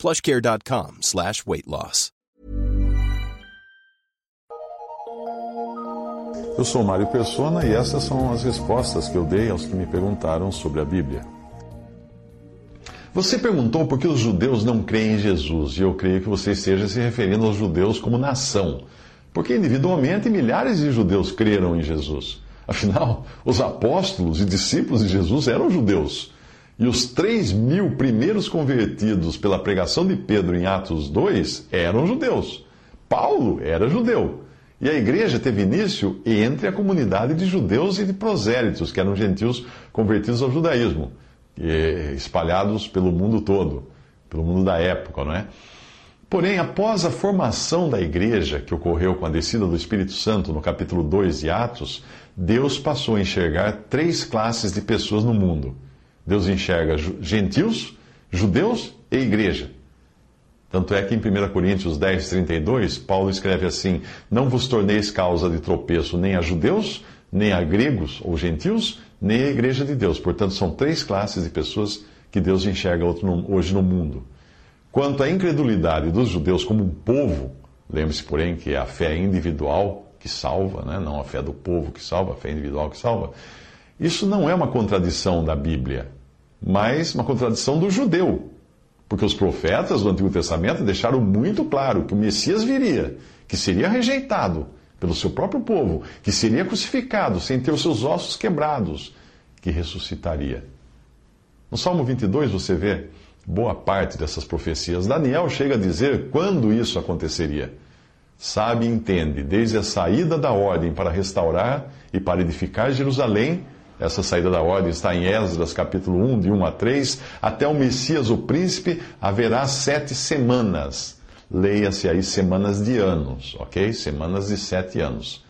plushcare.com slash weight loss. Eu sou Mário Persona e essas são as respostas que eu dei aos que me perguntaram sobre a Bíblia. Você perguntou por que os judeus não creem em Jesus, e eu creio que você esteja se referindo aos judeus como nação, porque individualmente milhares de judeus creram em Jesus. Afinal, os apóstolos e discípulos de Jesus eram judeus. E os 3 mil primeiros convertidos pela pregação de Pedro em Atos 2 eram judeus. Paulo era judeu. E a igreja teve início entre a comunidade de judeus e de prosélitos, que eram gentios convertidos ao judaísmo, espalhados pelo mundo todo, pelo mundo da época, não é? Porém, após a formação da igreja, que ocorreu com a descida do Espírito Santo no capítulo 2 de Atos, Deus passou a enxergar três classes de pessoas no mundo. Deus enxerga gentios, judeus e igreja. Tanto é que em 1 Coríntios 10, 32, Paulo escreve assim: Não vos torneis causa de tropeço nem a judeus, nem a gregos ou gentios, nem a igreja de Deus. Portanto, são três classes de pessoas que Deus enxerga hoje no mundo. Quanto à incredulidade dos judeus como um povo, lembre-se, porém, que é a fé individual que salva, né? não a fé do povo que salva, a fé individual que salva. Isso não é uma contradição da Bíblia, mas uma contradição do judeu. Porque os profetas do Antigo Testamento deixaram muito claro que o Messias viria, que seria rejeitado pelo seu próprio povo, que seria crucificado sem ter os seus ossos quebrados, que ressuscitaria. No Salmo 22 você vê boa parte dessas profecias. Daniel chega a dizer quando isso aconteceria. Sabe e entende, desde a saída da ordem para restaurar e para edificar Jerusalém, essa saída da ordem está em Esdras, capítulo 1, de 1 a 3. Até o Messias, o príncipe, haverá sete semanas. Leia-se aí semanas de anos, ok? Semanas de sete anos.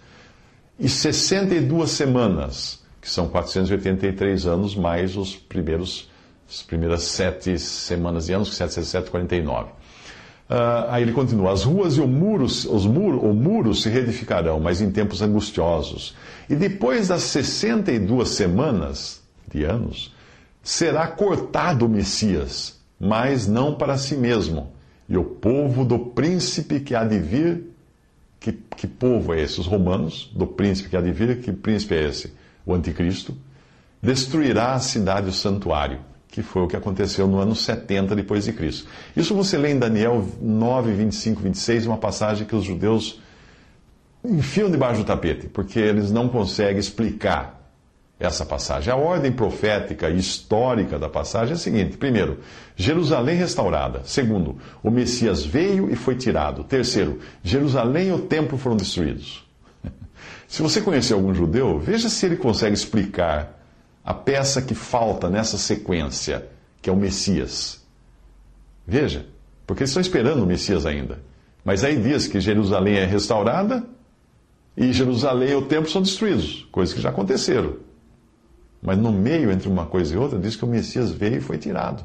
E 62 semanas, que são 483 anos, mais os primeiros, as primeiras sete semanas de anos, que 7, 7, 49. Uh, aí ele continua: As ruas e o muro, os muro, o muro se reedificarão, mas em tempos angustiosos. E depois das 62 semanas de anos, será cortado o Messias, mas não para si mesmo. E o povo do príncipe que há de vir, que, que povo é esse? Os romanos, do príncipe que há de vir, que príncipe é esse? O anticristo, destruirá a cidade e o santuário, que foi o que aconteceu no ano 70 depois de Cristo. Isso você lê em Daniel 9, 25, 26, uma passagem que os judeus enfiam debaixo do tapete, porque eles não conseguem explicar essa passagem. A ordem profética e histórica da passagem é a seguinte: primeiro, Jerusalém restaurada. Segundo, o Messias veio e foi tirado. Terceiro, Jerusalém e o templo foram destruídos. Se você conhecer algum judeu, veja se ele consegue explicar a peça que falta nessa sequência, que é o Messias. Veja, porque eles estão esperando o Messias ainda. Mas aí diz que Jerusalém é restaurada e Jerusalém e o templo são destruídos, coisas que já aconteceram. Mas no meio entre uma coisa e outra, diz que o Messias veio e foi tirado.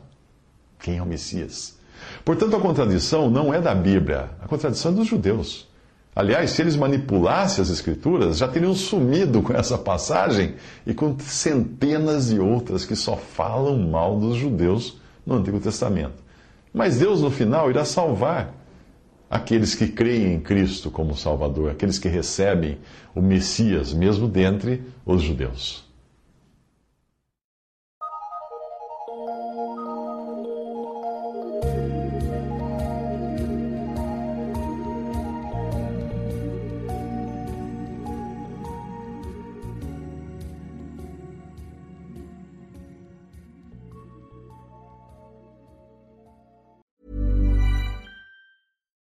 Quem é o Messias? Portanto, a contradição não é da Bíblia, a contradição é dos judeus. Aliás, se eles manipulassem as Escrituras, já teriam sumido com essa passagem e com centenas de outras que só falam mal dos judeus no Antigo Testamento. Mas Deus, no final, irá salvar aqueles que creem em Cristo como Salvador, aqueles que recebem o Messias, mesmo dentre os judeus.